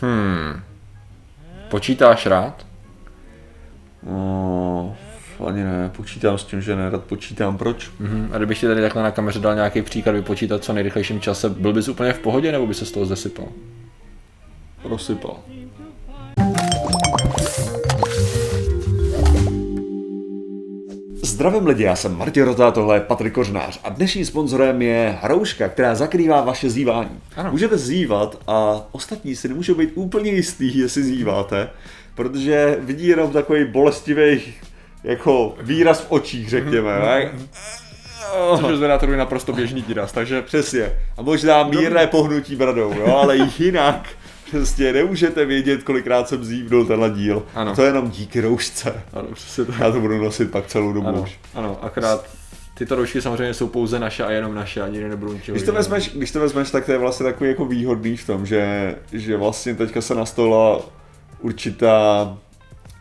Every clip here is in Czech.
Hmm. Počítáš rád? No, ani ne, počítám s tím, že nerad počítám, proč? Mhm. A kdybych ti tady takhle na kameře dal nějaký příklad vypočítat co nejrychlejším čase, byl bys úplně v pohodě nebo by se z toho zesypal? Rozsypal. Zdravím lidi, já jsem Martin Rota, tohle je Patrik Kořnář a dnešním sponzorem je hrouška, která zakrývá vaše zívání. Ano. Můžete zívat a ostatní si nemůžou být úplně jistý, jestli zíváte, protože vidí jenom takový bolestivý jako výraz v očích, řekněme. tak? Což je z Vedátoru je naprosto běžný výraz, takže Přesně. A možná mírné pohnutí bradou, jo, ale jinak přesně nemůžete vědět, kolikrát jsem zívnul tenhle díl. Ano. To je jenom díky roušce. ano, přesně tak. Já to budu nosit pak celou dobu Ano, už. ano, akorát tyto roušky samozřejmě jsou pouze naše a jenom naše, ani nebudou ničeho Když to, vezmeš, když to vezmeš, tak to je vlastně takový jako výhodný v tom, že, že vlastně teďka se nastala určitá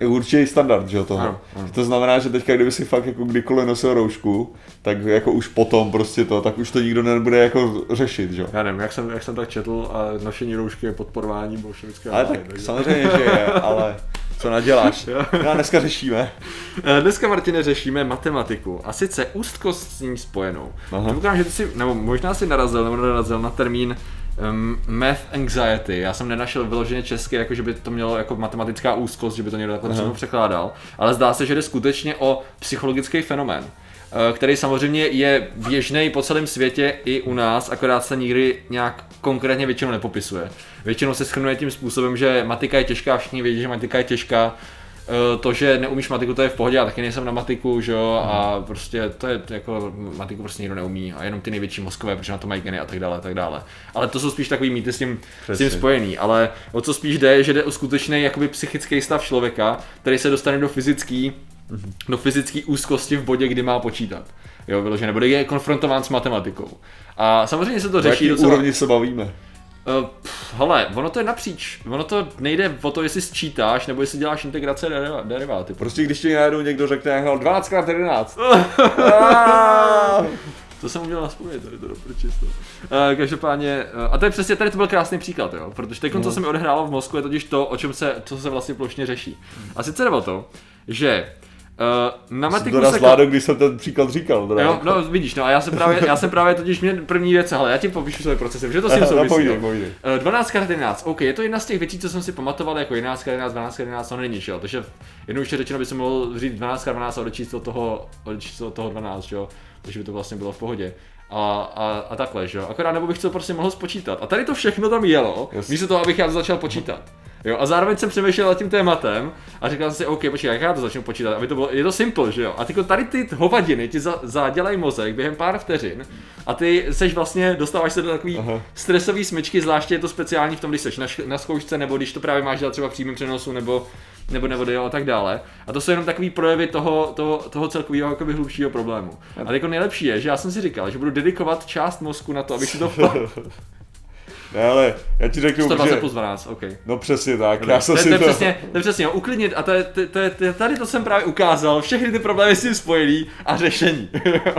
určitý standard, že jo, toho. Ano, ano. To znamená, že teďka, kdyby si fakt jako kdykoliv nosil roušku, tak jako už potom prostě to, tak už to nikdo nebude jako řešit, že jo. Já nevím, jak jsem, jak jsem tak četl, a nošení roušky je podporování bolševické Ale vlády, tak takže- samozřejmě, že je, ale co naděláš? Já dneska řešíme. Eh, Dneska, Martine, řešíme matematiku a sice úzkost s ní spojenou. Předpokládám, že ty si, nebo možná si narazil, nebo narazil na termín um, math anxiety. Já jsem nenašel vyloženě česky, jako že by to mělo jako matematická úzkost, že by to někdo takhle přímo překládal, ale zdá se, že jde skutečně o psychologický fenomén eh, který samozřejmě je běžný po celém světě i u nás, akorát se nikdy nějak konkrétně většinou nepopisuje. Většinou se schrnuje tím způsobem, že matika je těžká, všichni vědí, že matika je těžká, to, že neumíš matiku, to je v pohodě, já taky nejsem na matiku, že jo, a prostě to je jako, matiku prostě nikdo neumí a jenom ty největší mozkové, protože na to mají geny a tak dále, a tak dále. Ale to jsou spíš takový mýty s tím, s tím spojený, ale o co spíš jde, je, že jde o skutečný jakoby psychický stav člověka, který se dostane do fyzický, do fyzické úzkosti v bodě, kdy má počítat. Jo, vyložené, nebo je konfrontován s matematikou. A samozřejmě se to O řeší jaký docela... úrovni se bavíme? Uh, pff, hele, ono to je napříč. Ono to nejde o to, jestli sčítáš, nebo jestli děláš integrace deriva- deriváty. Prostě když ti najednou někdo řekne, jak 12x11. To jsem uměl naspomínat, tady to doprčisto. Uh, každopádně, uh, a to je přesně, tady to byl krásný příklad, jo, protože teď, co se mi odehrálo v mozku, je totiž to, o čem se, co se vlastně plošně řeší. A sice jde o to, že uh, na matiku to se... zvládl, když jsem ten příklad říkal. Teda. Jo, no vidíš, no a já jsem právě, já jsem právě totiž mě první věc, hele, já ti popíšu své procesy, že to s tím Aha, no. Eh, 12 x 11, OK, je to jedna z těch věcí, co jsem si pamatoval jako 11 x 11, 12 x 11, to není, že jo, takže jednou ještě řečeno by se mohl říct 12 x 12 a odečíst od toho, odečíst od toho 12, že jo, takže by to vlastně bylo v pohodě. A, a, a takhle, že jo, akorát nebo bych to prostě mohl spočítat. A tady to všechno tam jelo, Jasně. místo toho, abych já začal počítat. Jo, a zároveň jsem přemýšlel nad tím tématem a říkal jsem si, OK, počkej, jak já to začnu počítat, aby to bylo, je to simple, že jo? A tyko, tady ty hovadiny ti za, zadělají mozek během pár vteřin a ty seš vlastně, dostáváš se do takový Aha. stresové smyčky, zvláště je to speciální v tom, když seš na, na zkoušce, nebo když to právě máš dělat třeba v přímém přenosu, nebo nebo nebo a tak dále. A to jsou jenom takový projevy toho, toho, toho celkového jakoby hlubšího problému. A jako nejlepší je, že já jsem si říkal, že budu dedikovat část mozku na to, abych si to. Ne, ale já ti řeknu, 120 že... plus 12, OK. No přesně tak, já to, jsem je, si to, je to... přesně, to je přesně, uklidnit a to je, to, to, je, to tady to jsem právě ukázal, všechny ty problémy s tím spojený a řešení.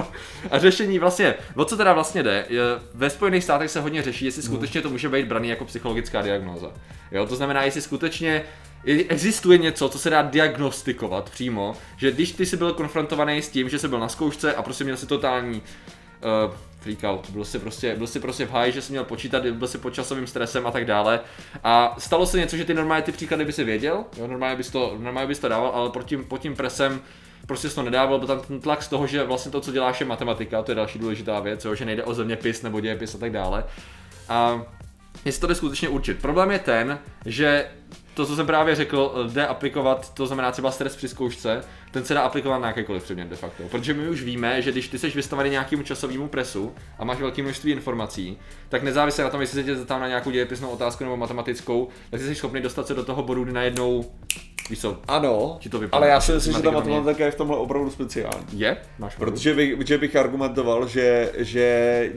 a řešení vlastně, o co teda vlastně jde, je, ve Spojených státech se hodně řeší, jestli skutečně to může být braný jako psychologická diagnóza. Jo, to znamená, jestli skutečně je- existuje něco, co se dá diagnostikovat přímo, že když ty jsi byl konfrontovaný s tím, že jsi byl na zkoušce a prostě měl si totální uh, freak out, byl si prostě, byl si prostě v háji, že jsi měl počítat, byl si pod časovým stresem a tak dále. A stalo se něco, že ty normálně ty příklady by si věděl, jo, normálně bys to, normálně bys to dával, ale pod tím, pod tím presem prostě to nedával, byl tam ten tlak z toho, že vlastně to, co děláš, je matematika, to je další důležitá věc, jo, že nejde o zeměpis nebo dějepis a tak dále. A jestli to jde skutečně určit. Problém je ten, že to, co jsem právě řekl, jde aplikovat, to znamená třeba stres při zkoušce, ten se dá aplikovat na jakýkoliv předmět de facto. Protože my už víme, že když ty jsi vystavený nějakému časovému presu a máš velké množství informací, tak nezávisle na tom, jestli se tě zeptám na nějakou dějepisnou otázku nebo matematickou, tak jsi schopný dostat se do toho bodu, kdy najednou, víš co, Ano, Ti to vypadá. ale já si myslím, že ta Matematika je v tomhle opravdu speciální. je? Máš. Protože bych, že bych argumentoval, že, že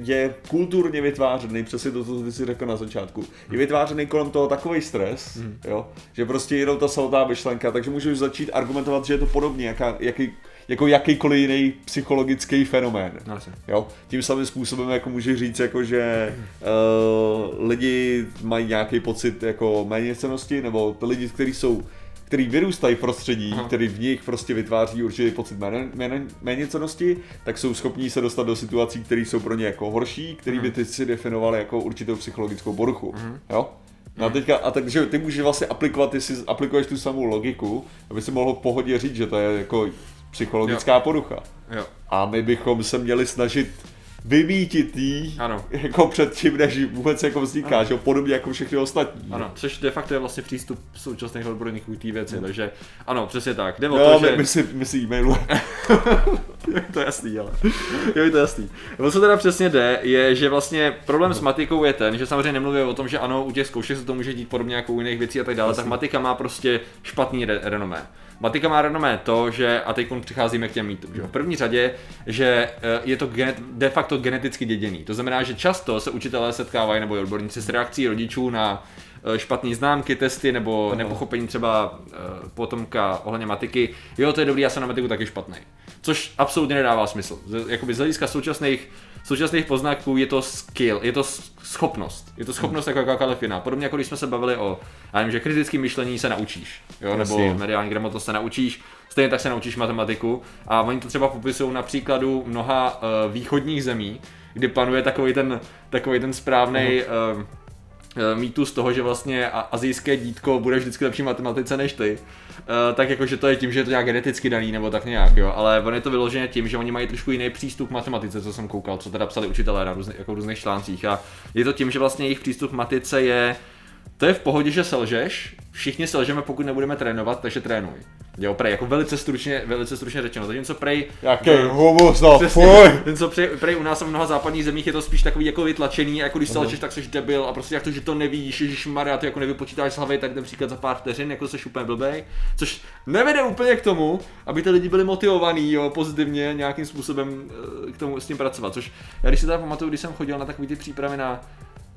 je kulturně vytvářený, přesně to, co ty si řekl na začátku, je vytvářený kolem toho takový stres, jo, že prostě jenom ta samotná myšlenka, takže můžeš začít argumentovat, že je to podobně, jaká, jaký, jako jakýkoliv jiný psychologický fenomén. No, asi. Jo? Tím samým způsobem jako může říct, jako, že uh, lidi mají nějaký pocit jako méněcenosti, nebo lidi, kteří jsou který vyrůstají v prostředí, Aha. který v nich prostě vytváří určitý pocit méně, méně, méněcenosti, tak jsou schopní se dostat do situací, které jsou pro ně jako horší, které by ty si definovali jako určitou psychologickou poruchu. Jo? No a teďka, a takže ty můžeš vlastně aplikovat, ty si aplikuješ tu samou logiku, aby si mohl v pohodě říct, že to je jako psychologická porucha. Jo. A my bychom se měli snažit vymítit jí Ano. jako před tím, než vůbec jako vzniká, že jo, podobně jako všechny ostatní. Ano, což de facto je vlastně přístup současných odborníků té věci, takže ano, přesně tak. Jde o No, to, my, že... my, si, my si e-mailujeme. je to jasný, ale. Je to jasný. O co teda přesně jde, je, že vlastně problém s matikou je ten, že samozřejmě nemluvím o tom, že ano, u těch zkoušek se to může dít podobně jako u jiných věcí a tak dále, tak matika má prostě špatný re- renomé. Matika má renomé to, že, a teď přicházíme k těm mýtům, že v první řadě, že eh, je to genet, de facto geneticky děděný. To znamená, že často se učitelé setkávají nebo odborníci s reakcí rodičů na eh, špatné známky, testy nebo nepochopení třeba eh, potomka ohledně matiky. Jo, to je dobrý, já jsem na matiku taky špatný. Což absolutně nedává smysl. Z, jakoby z hlediska současných, současných poznatků je to skill, je to schopnost. Je to schopnost jako jakákoliv jiná. Podobně jako když jsme se bavili o, já vím, že kritické myšlení se naučíš, jo, nebo Jasně. mediální gramotnost se naučíš, stejně tak se naučíš matematiku a oni to třeba popisují na příkladu mnoha uh, východních zemí, kdy panuje takový ten, takový ten správný uh, mýtus toho, že vlastně azijské dítko bude vždycky lepší matematice než ty, uh, tak jako, že to je tím, že je to nějak geneticky daný nebo tak nějak, jo, ale on je to vyloženě tím, že oni mají trošku jiný přístup k matematice, co jsem koukal, co teda psali učitelé na různých, jako různých článcích. A je to tím, že vlastně jejich přístup k matice je, to je v pohodě, že selžeš, všichni selžeme, pokud nebudeme trénovat, takže trénuj. Jo, prej, jako velice stručně, velice stručně řečeno, zatímco prej Jaký humus, no ten, co prej, prej u nás a v mnoha západních zemích je to spíš takový jako vytlačený, jako když se lečeš, tak jsi debil a prostě jak to, že to nevíš, Ježíš Maria, ty jako nevypočítáš z hlavy, tak ten příklad za pár vteřin, jako jsi úplně blbej, což nevede úplně k tomu, aby ty lidi byli motivovaní, jo, pozitivně nějakým způsobem eh, k tomu s tím pracovat, což já když si teda pamatuju, když jsem chodil na takový ty přípravy na,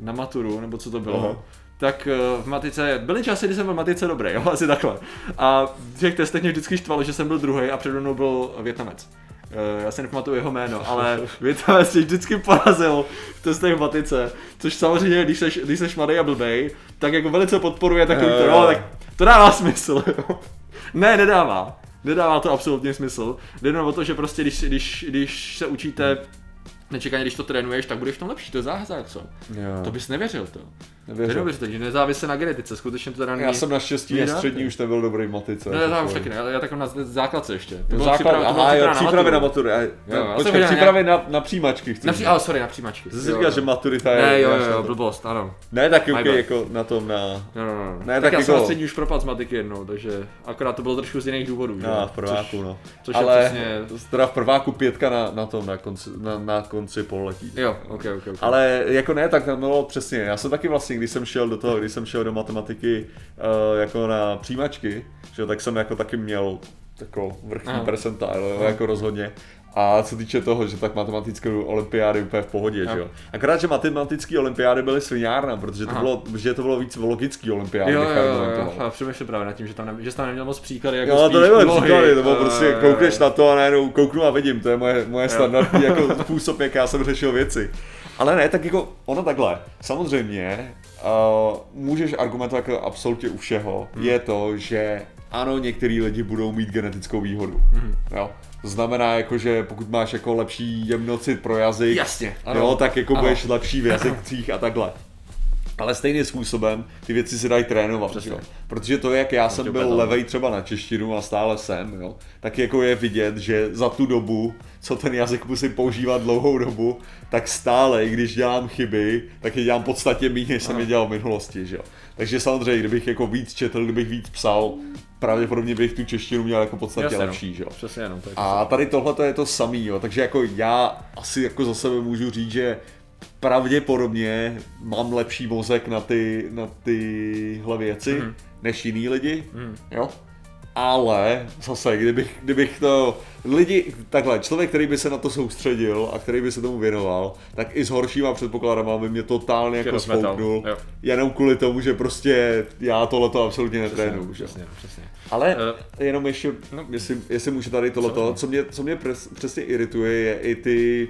na maturu, nebo co to bylo, Aha. Tak eh, v matice, byly časy, kdy jsem byl v matice dobrý, jo, asi takhle. A v těch testech mě vždycky štvalo, že jsem byl druhý a přede mnou byl Větnamec. Eh, Já si nepamatuju jeho jméno, ale Větnamec mě vždycky porazil v testech v matice, což samozřejmě, když seš, když seš mladý a blbej, tak jako velice podporuje takový to, jo. tak to dává smysl, jo. Ne, nedává. Nedává to absolutně smysl. Jde jenom o to, že prostě když, když, když se učíte nečekaně, když to trénuješ, tak budeš v tom lepší, to je zázrak, co? Jo, To bys nevěřil, to. Nevěřil. Neuvěřitelně, že nezávisle na genetice, skutečně to teda není... Já jsem naštěstí na střední už nebyl dobrý v matice. Jako já už to- taky ne, já tak na základce ještě. To No, bylo základ, to bylo aha, jo, přípravy na maturu. Jo, já jsem Počkej, přípravy na, na přijímačky chci Na při... Ale sorry, na přijímačky. Jsi Jo, říkal, jo. že maturita je... Ne, jo, jo, jo, to. blbost, ano. Ne, tak My okay, jako na tom na... No, no, no. Ne, tak, tak já jsem jako- na střední už propad z matiky jednou, takže akorát to bylo trošku z jiných důvodů. že? No, v prváku, no. což je přesně... teda v prváku pětka na, na tom, na konci, na, konci pololetí. Jo, ok, ok, ok. Ale jako ne, tak tam bylo přesně. Já jsem taky vlastně, když jsem šel do toho, když jsem šel do matematiky uh, jako na přijímačky, že, tak jsem jako taky měl jako vrchní Aha. percentile, jo, jako rozhodně. A co týče toho, že tak matematické olympiády úplně v pohodě, že jo. Akorát, že matematické olympiády byly sviňárna, protože to Aha. bylo, že to bylo víc logický olympiády. Jo, jo, jo, jo, přemýšlím právě nad tím, že tam, ne, že tam neměl moc příklady, jako Jo, to nebyly příklady, to bylo Eh, prostě koukneš na to a najednou kouknu a vidím, to je moje, moje standardní jako způsob, jak já jsem řešil věci. Ale ne, tak jako ono takhle, samozřejmě uh, můžeš argumentovat jako absolutně u všeho, Hmm. je to, že ano, některý lidi budou mít genetickou výhodu. Hmm. Jo. To znamená jako, že pokud máš jako lepší jemnocit pro jazyk, Jasně, ano. jo, tak jako Ano. budeš lepší v jazycích a takhle. Ale stejným způsobem ty věci se dají trénovat, jo. Protože to, jak já jsem tě byl levej třeba na češtinu a stále jsem, jo, tak jako je vidět, že za tu dobu, co ten jazyk musím používat dlouhou dobu, tak stále, i když dělám chyby, tak je dělám podstatně méně, než jsem je dělal v minulosti, že jo. Takže samozřejmě, kdybych jako víc četl, kdybych víc psal, pravděpodobně bych tu češtinu měl jako podstatně Jasně, no. lepší, že jo. Přesně jenom, to je A tady tohle je to samý, jo. takže jako já asi jako za sebe můžu říct, že pravděpodobně mám lepší mozek na, ty, na tyhle věci Mhm. než jiný lidi, Mhm. jo. Ale zase, kdybych, kdybych to, lidi, takhle, člověk, který by se na to soustředil a který by se tomu věnoval, tak i s horšíma předpokladama by mě totálně jako spouknul, jenom kvůli tomu, že prostě já tohleto absolutně netrénuju, že? Přesně, přesně. Ale Eh, jenom ještě, no. jestli, jestli můžu tady tohleto, co mě, co mě pres, přesně irituje, je i ty,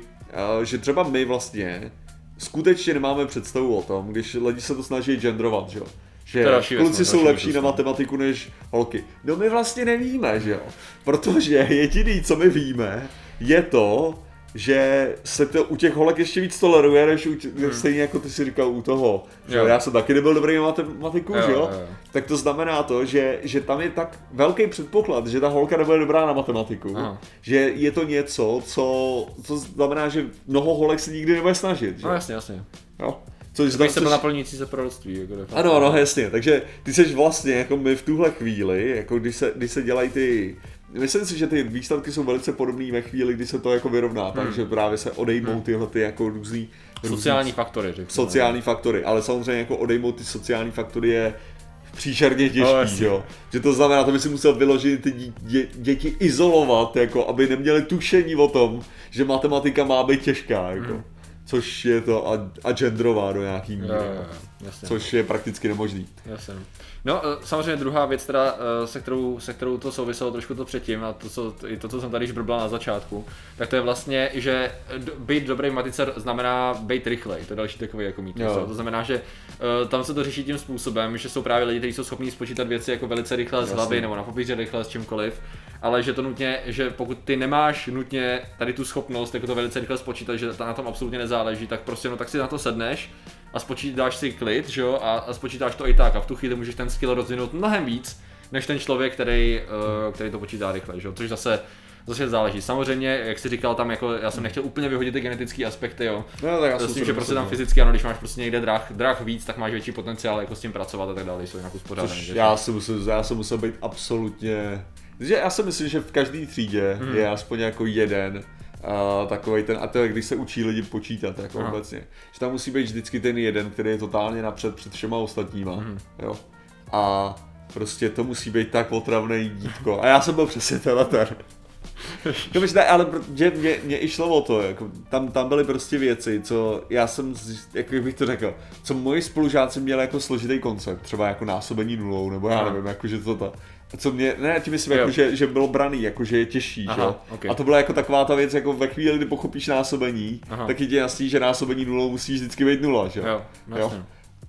uh, že třeba my vlastně skutečně nemáme představu o tom, když lidi se to snaží genderovat, že jo. Že další kluci jsou lepší věc, na matematiku než holky. No my vlastně nevíme, že jo. Protože jediný, co my víme, je to, že se to u těch holek ještě víc toleruje, než u, hmm. stejně jako ty si říkal u toho. Že Jo. já jsem taky nebyl dobrý na matematiku, Jo, že jo? jo. Tak to znamená to, že, že tam je tak velký předpoklad, že ta holka nebude dobrá na matematiku, Aha. že je to něco, co, co znamená, že mnoho holek se nikdy nebude snažit, že? No jasně, jasně. jo? Což, To se což- naplňující se proroctví. Jako ano, ano, jasně. Takže ty jsi vlastně, jako my v tuhle chvíli, jako když se, když se dělají ty Myslím si, že ty výsledky jsou velice podobné ve chvíli, kdy se to jako vyrovná, Hmm. takže právě se odejmou tyhle ty jako různý, různý Sociální faktory, řekněme. sociální faktory, ale samozřejmě jako odejmout ty sociální faktory je příšerně těžký, No, jo. Že to znamená, to by si musel vyložit ty dí- dě, děti izolovat, jako aby neměli tušení o tom, že matematika má být těžká, jako. Hmm. Což je to a, a genderová do nějaký míry, Jo, jo, jo, jasně. což je prakticky nemožný. Jasně. No, eh, samozřejmě druhá věc, teda, eh, se, kterou, se kterou to souviselo trošku to předtím, a to, co, i to, co jsem tady již brbla na začátku, tak to je vlastně, že být dobrý v matice znamená být rychlej, to je další takový jako jo. To znamená, že eh, tam se to řeší tím způsobem, že jsou právě lidi, kteří jsou schopní spočítat věci jako velice rychle z hlavy nebo na papíře rychle s čímkoliv, ale že to nutně, že pokud ty nemáš nutně tady tu schopnost jako to velice rychle spočítat, že to na tom absolutně nezáleží, tak prostě no tak si na to sedneš a spočítáš si klid, že jo, a, a spočítáš to i tak a v tu chvíli můžeš ten skill rozvinout mnohem víc, než ten člověk, který, uh, který to počítá rychle, že jo, což zase Zase záleží. Samozřejmě, jak jsi říkal, tam jako, já jsem nechtěl úplně vyhodit ty genetické aspekty, jo. No, tak já S tím, že prostě tam fyzicky, ano, když máš prostě někde drah, drah víc, tak máš větší potenciál jako s tím pracovat a tak dále, jsou jinak uspořádané. Já jsem musel, já jsem musel být absolutně... Že já si myslím, že v každé třídě Mhm. je aspoň jako jeden uh, takový ten, a to je když se učí lidi počítat, jako Aha. obecně. Že tam musí být vždycky ten jeden, který je totálně napřed před všema ostatníma, Mhm. jo. A prostě to musí být tak otravný dítko. A já jsem byl přesně ten. No víš, ne, ale protože mě, mě i šlo o to, jako, tam, tam byly prostě věci, co já jsem, jak bych to řekl, co moji spolužáci měli jako složitý koncept, třeba jako násobení nulou, nebo já nevím, jako že to ta, co mě, ne, tím myslím, Jo. jako, že, že bylo braný, jako že je těžší, Aha, že? jo? ok. A to byla jako taková ta věc, jako ve chvíli, kdy pochopíš násobení, Aha. tak je ti jasný, že násobení nulou musí vždycky být nula, že Jo, Jo.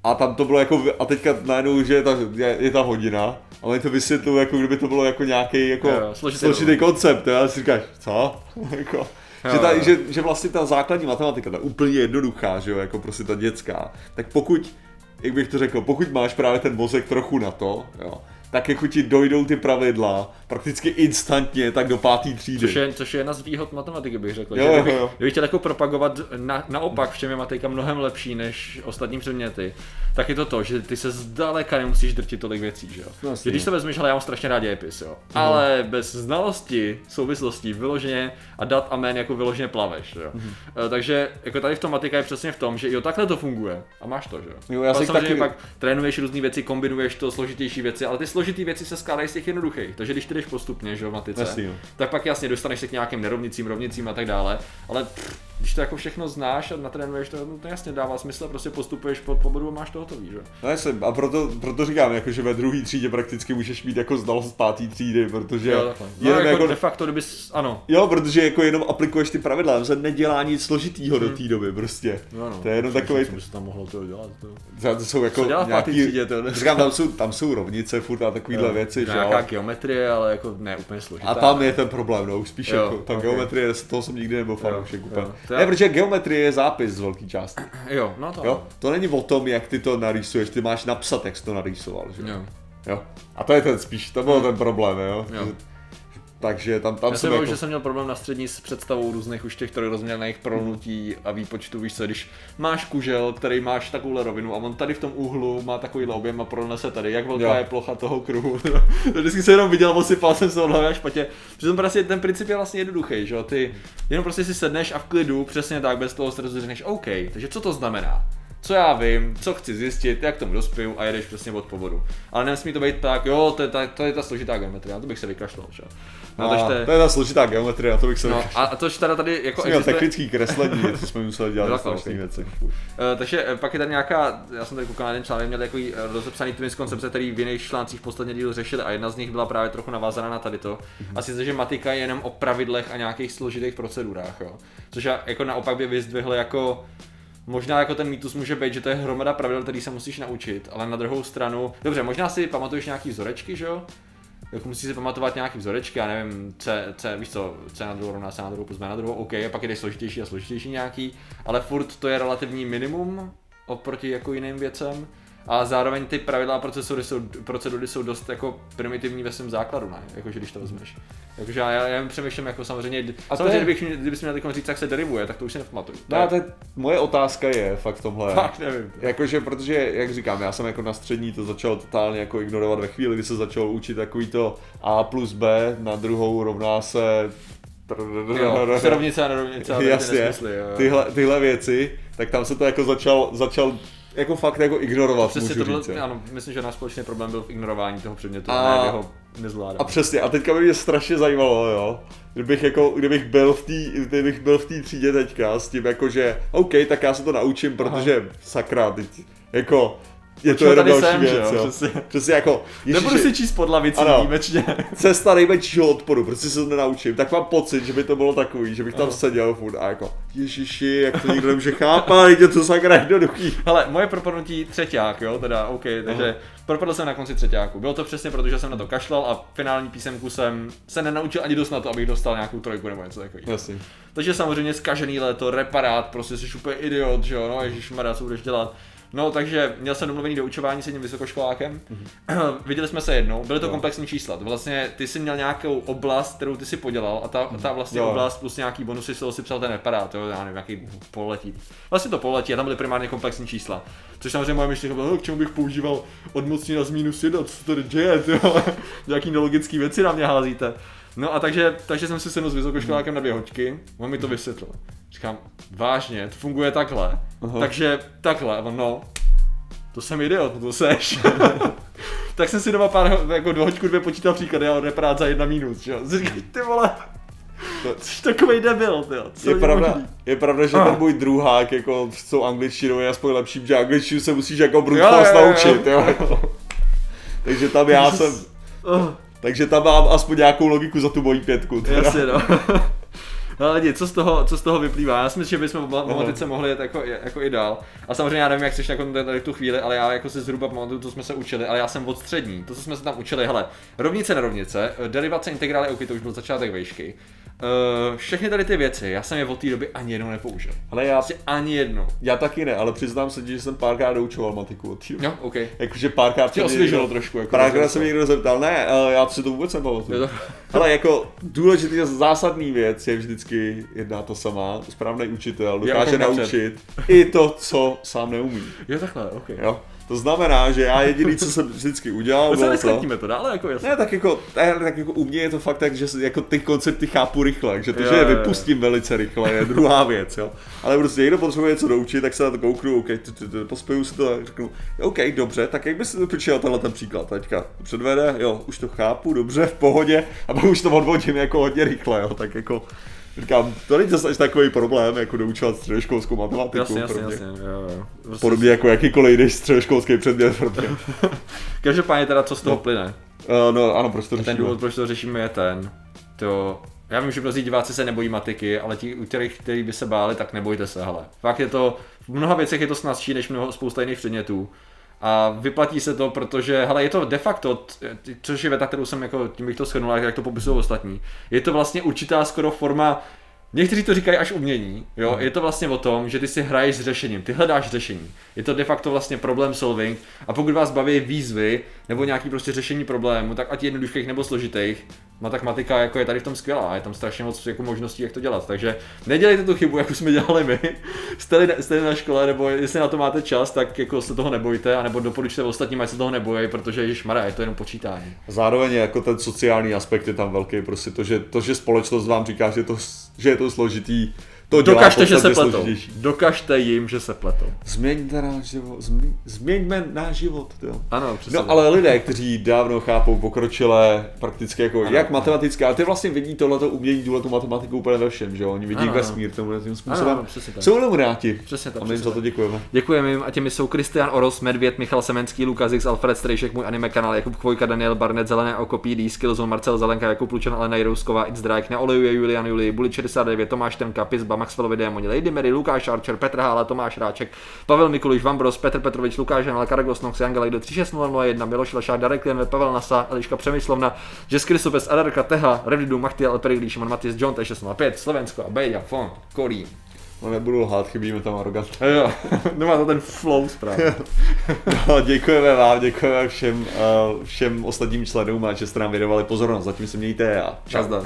A tam to bylo jako, a teďka najednou, že je ta, je, je ta hodina, a oni to vysvětlují, jako kdyby to bylo jako nějaký jako Jo, jo, složitý složitý koncept, jo, a si říkáš, co? jako, Jo, že, ta, jo. že, že, vlastně ta základní matematika, ta úplně jednoduchá, že jo, jako prostě ta dětská, tak pokud, jak bych to řekl, pokud máš právě ten mozek trochu na to, jo, tak jako ti dojdou ty pravidla prakticky instantně, tak do pátý třídy. Což je, což je jedna z výhod matematiky, bych řekl. Jo, že jo, kdybych, jo. kdybych chtěl jako propagovat na, naopak, v čem je matika mnohem lepší než ostatní předměty, tak je to to, že ty se zdaleka nemusíš drtit tolik věcí, že jo. Že když to vezmeš, ale já mám strašně rád dějepis, jo. Ale bez znalosti, souvislostí, vyloženě a dat a jmén jako vyloženě plaveš, jo. Mhm. E, takže jako tady v tom matika je přesně v tom, že jo, takhle to funguje a máš to, že jo. Jo, já Pak si taky- pak trénuješ různé věci, kombinuješ to, složitější věci, ale ty složitý věci se skládají z těch jednoduchých. Takže když ty jdeš postupně, že v matice, Jasný, jo. tak pak jasně dostaneš se k nějakým nerovnicím, rovnicím a tak dále, ale pff, když to jako všechno znáš a natrénuješ to, no to jasně dává smysl, prostě postupuješ pod pobodu a máš to hotový, že? jo. No jasně, a proto, proto říkám, jako, že ve druhé třídě prakticky můžeš mít jako znalost pátý třídy, protože Jo, takhle. No, jenom jako, jako, de facto, kdyby, ano, jo, protože jako jenom aplikuješ ty pravidla, se nedělá nic složitýho do té doby prostě. no, no, To je jenom takový, co se tam mohlo to dělat, to. to, jsou jako Co nějaký, třídě, to říkám, tam jsou, tam jsou rovnice furt a takovýhle Jo, věci, že Nějaká jo. geometrie, ale jako ne úplně složitá. A tam je ten problém, no, spíš Jo, jako, ta ok. geometrie, z toho jsem nikdy nebyl fanoušek úplně. jo. Ne, protože geometrie je zápis z velké části. Jo, no to Jo? To není o tom, jak ty to narýsuješ, ty máš napsat, jak jsi to narýsoval, že jo. jo. Jo. A to je ten spíš, to byl ten problém, jo. Jo. Takže tam, tam Já jsem jako... že jsem měl problém na střední s představou různých už těch trojrozměrných prolnutí a výpočtu, víš co, když máš kužel, který máš takovouhle rovinu a on tady v tom úhlu má takovýhle objem a pronese tady, jak velká Jo. je plocha toho kruhu. to vždycky jsem jenom viděl, osypal jsem se od hlavy až špatě. Přitom prostě ten princip je vlastně jednoduchý, že jo, ty jenom prostě si sedneš a v klidu, přesně tak, bez toho stresu řekneš OK, takže co to znamená? Co já vím, co chci zjistit, jak tomu dospěju a jedeš přesně od povodu. Ale nesmí to být tak, jo, to je ta, to je ta složitá geometrie, to bych se vykašlal, že? No, to, je... to je ta složitá geometrie, to bych se no, a, a tož teda tady jako existuje... technický kreslení, co jsme museli dělat vlastně věci. Uh, takže eh, pak je tady nějaká, já jsem tady koukal na jeden článek, měl takový eh, rozepsaný twins koncepce, který v jiných článcích v poslední dílu řešili a jedna z nich byla právě trochu navázaná na tady to. Mm-hmm. A sice, že matika je jenom o pravidlech a nějakých složitých procedurách, jo. Což já jako naopak by vyzdvihl jako Možná jako ten mýtus může být, že to je hromada pravidel, který se musíš naučit, ale na druhou stranu, dobře, možná si pamatuješ nějaký vzorečky, že jo? Jako musíš si pamatovat nějaký vzorečky, já nevím, C, C, víš co, C na druhou rovná C na druhou plus B na druhou, OK, a pak je složitější a složitější nějaký, ale furt to je relativní minimum oproti jako jiným věcem. A zároveň ty pravidla a procesory jsou, procedury jsou dost jako primitivní ve svém základu, ne? Jakože když to vezmeš. Jakože já, já jen přemýšlím jako samozřejmě, a samozřejmě je... kdybych, kdybych měl teď říct, jak se derivuje, tak to už si nepamatuju. No a to je, moje otázka je fakt tomhle. Fakt nevím. Jakože, protože, jak říkám, já jsem jako na střední to začal totálně jako ignorovat ve chvíli, kdy se začal učit takový to A plus B na druhou rovná se Jo, rovnice a nerovnice. Jasně, tyhle, tyhle věci, tak tam se to jako začal, začal jako fakt jako ignorovat, přesně můžu tohle, říct. Ano, myslím, že náš společný problém byl v ignorování toho předmětu, a, ne jeho nezvládání. A přesně, a teďka by mě strašně zajímalo, jo, kdybych, jako, kdybych byl v té kdybych byl v té třídě teďka s tím jako, že OK, tak já se to naučím, protože Aha. sakra, teď, jako je to jenom další jsem, věc, jo, jo. Přesně. přesně jako, ježiši, Nebudu si číst pod lavicí ano, výjimečně. Cesta nejmenšího odporu, prostě se to nenaučím. Tak mám pocit, že by to bylo takový, že bych tam ano. seděl furt a jako, ježiši, jak to nikdo nemůže chápat, je to sakra jednoduchý. Ale moje propadnutí třetíák, jo, teda OK, takže propadl jsem na konci třetíáku. Bylo to přesně proto, že jsem na to kašlal a finální písemku jsem se nenaučil ani dost na to, abych dostal nějakou trojku nebo něco takového. Jasně. Takže samozřejmě zkažený léto, reparát, prostě jsi úplně idiot, že jo, no ježišmarja, co budeš dělat. No, takže měl jsem domluvený doučování s jedním vysokoškolákem. Mm-hmm. Viděli jsme se jednou, byly to jo. komplexní čísla. To vlastně ty jsi měl nějakou oblast, kterou ty si podělal a ta, ta vlastně jo. oblast plus nějaký bonusy, z si psal ten reparát, jo, já nevím, nějaký pololetí. Vlastně to pololetí a tam byly primárně komplexní čísla. Což samozřejmě moje myšlenka byla, no, k čemu bych používal odmocnina z minus jedna, co tady děje, jo? Jaký nelogický věci na mě házíte. No a takže, takže jsem si sednul s vysokoškolákem na dvě hoďky, on mi to vysvětlil. Říkám, vážně, to funguje takhle. Aha. Takže takhle, on no, to jsem idiot, to seš. tak jsem si doma pár, jako do hoďku dvě počítal příklady a reparát za jedna minus, že jo. Říkám, ty vole, Jsi takovej debil, ty Co je, pravda, je pravda, že ah. ten můj druhák, jako s tou angličtinou je aspoň lepší, že angličtinu se musíš jako brute naučit, jo. jo. Takže tam já jsem... Oh. Takže tam mám aspoň nějakou logiku za tu mojí pětku. Teda. Jasně, no. No ale co z toho, co z toho vyplývá? Já si myslím, že bychom v matematice mohli jet jako, jako i dál. A samozřejmě já nevím, jak jsi jako tady tu chvíli, ale já jako si zhruba pamatuju, co jsme se učili, ale já jsem od střední. To, co jsme se tam učili, hele, rovnice, nerovnice, derivace, integrály, ok, to už byl začátek vejšky. Uh, všechny tady ty věci, já jsem je od té doby ani jednou nepoužil. Ale já... Prostě ani jednou. Já taky ne, ale přiznám se, že jsem párkrát doučoval matiku od té No, ok. Jakože párkrát... Tě osvěžilo trošku. Jako párkrát se mě někdo zeptal, ne, já si to vůbec nepamatuju. Ale jako důležitý zásadní věc je vždycky jedna to sama. Správný učitel dokáže naučit i to, co sám neumí. Jo, takhle, ok. Jo. To znamená, že já jediný, co jsem vždycky udělal, bylo to... to dále, jako jasný. Ne, tak jako, tak jako u mě je to fakt tak, že jako ty koncepty chápu rychle, že to, jo, že je vypustím velice rychle, je druhá věc, jo. Ale prostě někdo potřebuje něco doučit, tak se na to kouknu, OK, pospěju si to a řeknu, OK, dobře, tak jak by si to přišel tenhle ten příklad teďka? Předvede, jo, už to chápu, dobře, v pohodě, a pak už to odvodím jako hodně rychle, jo, tak jako Říkám, to není zase takový problém, jako doučovat středoškolskou matematiku. Jasně, jasně, jasně, jo, jo. Prostě Podobně jako jakýkoliv jiný středoškolský předmět. Každopádně teda, co z toho no. plyne? Uh, no ano, proč to řešíme? Ten důvod, proč to řešíme je ten, to, já vím, že mnozí diváci se nebojí matiky, ale ti, u kterých, který by se báli, tak nebojte se, hele. Fakt je to, v mnoha věcech je to snazší než mnoho spousta jiných předmětů. A vyplatí se to, protože, hele, je to de facto, což je věta, kterou jsem jako, tím bych to shrnul, jak to popisují ostatní, je to vlastně určitá skoro forma Někteří to říkají až umění, jo, mhm. je to vlastně o tom, že ty si hraješ s řešením, ty hledáš řešení. Je to de facto vlastně problem solving a pokud vás baví výzvy nebo nějaký prostě řešení problému, tak ať jednoduchých nebo složitých, matematika jako je tady v tom skvělá, je tam strašně moc jako možností, jak to dělat. Takže nedělejte tu chybu, jako jsme dělali my. jste, jste na škole, nebo jestli na to máte čas, tak jako se toho nebojte, anebo doporučte ostatním, ať se toho nebojí, protože již Mara, je to jenom počítání. Zároveň jako ten sociální aspekt je tam velký, prostě to, že, to, že společnost vám říká, že, to, že je to složitý, to dělá Dokažte, že se pletou. složitější. Dokažte jim, že se pletou. Změňte náš život, změ, změňme náš život, jo. Ano, přesně. No ale lidé, kteří dávno chápou pokročilé, prakticky jako Ano, jak ano. matematické, ale ty vlastně vidí tohleto umění, tuhletu matematiku úplně ve všem, že jo? Oni vidí Ano, vesmír tomhle tím způsobem. Ano, ano, přesně tak. Jsou jenom rádi. Přesně tak, A my jim za to děkujeme. Děkujeme jim a těmi jsou Kristian Oros, Medvěd, Michal Semenský, Lukas X, Alfred Strejšek, můj anime kanál, Jakub Chvojka, Daniel Barnet, Zelené oko, PD, Skillzone, Marcel Zelenka, Jakub Lučan, Alena Jirousková, It's Drake, Neolejuje, Julian Julii, Buli 69, Tomáš Tenka, Pizba, Maxwellovi Démoni, Lady Mary, Lukáš Archer, Petr Hála, Tomáš Ráček, Pavel Mikuliš, Vambros, Petr Petrovič, Lukáš Hanal, Karagos Nox, Janga do 36001, Miloš Lešák, Darek Lenve, Pavel Nasa, Eliška Přemyslovna, Jess Krysopes, Adarka Teha, Revidu, Machtiel, Elperik, Šimon Matis, John T605, Slovensko, Bejďa, Fond, Kolín. No nebudu lhát, chybíme tam arrogant. Jo, nemá to ten flow správně. No, děkujeme vám, děkujeme všem, uh, všem ostatním členům a že jste nám věnovali pozornost. Zatím se mějte a čau. Nazdar.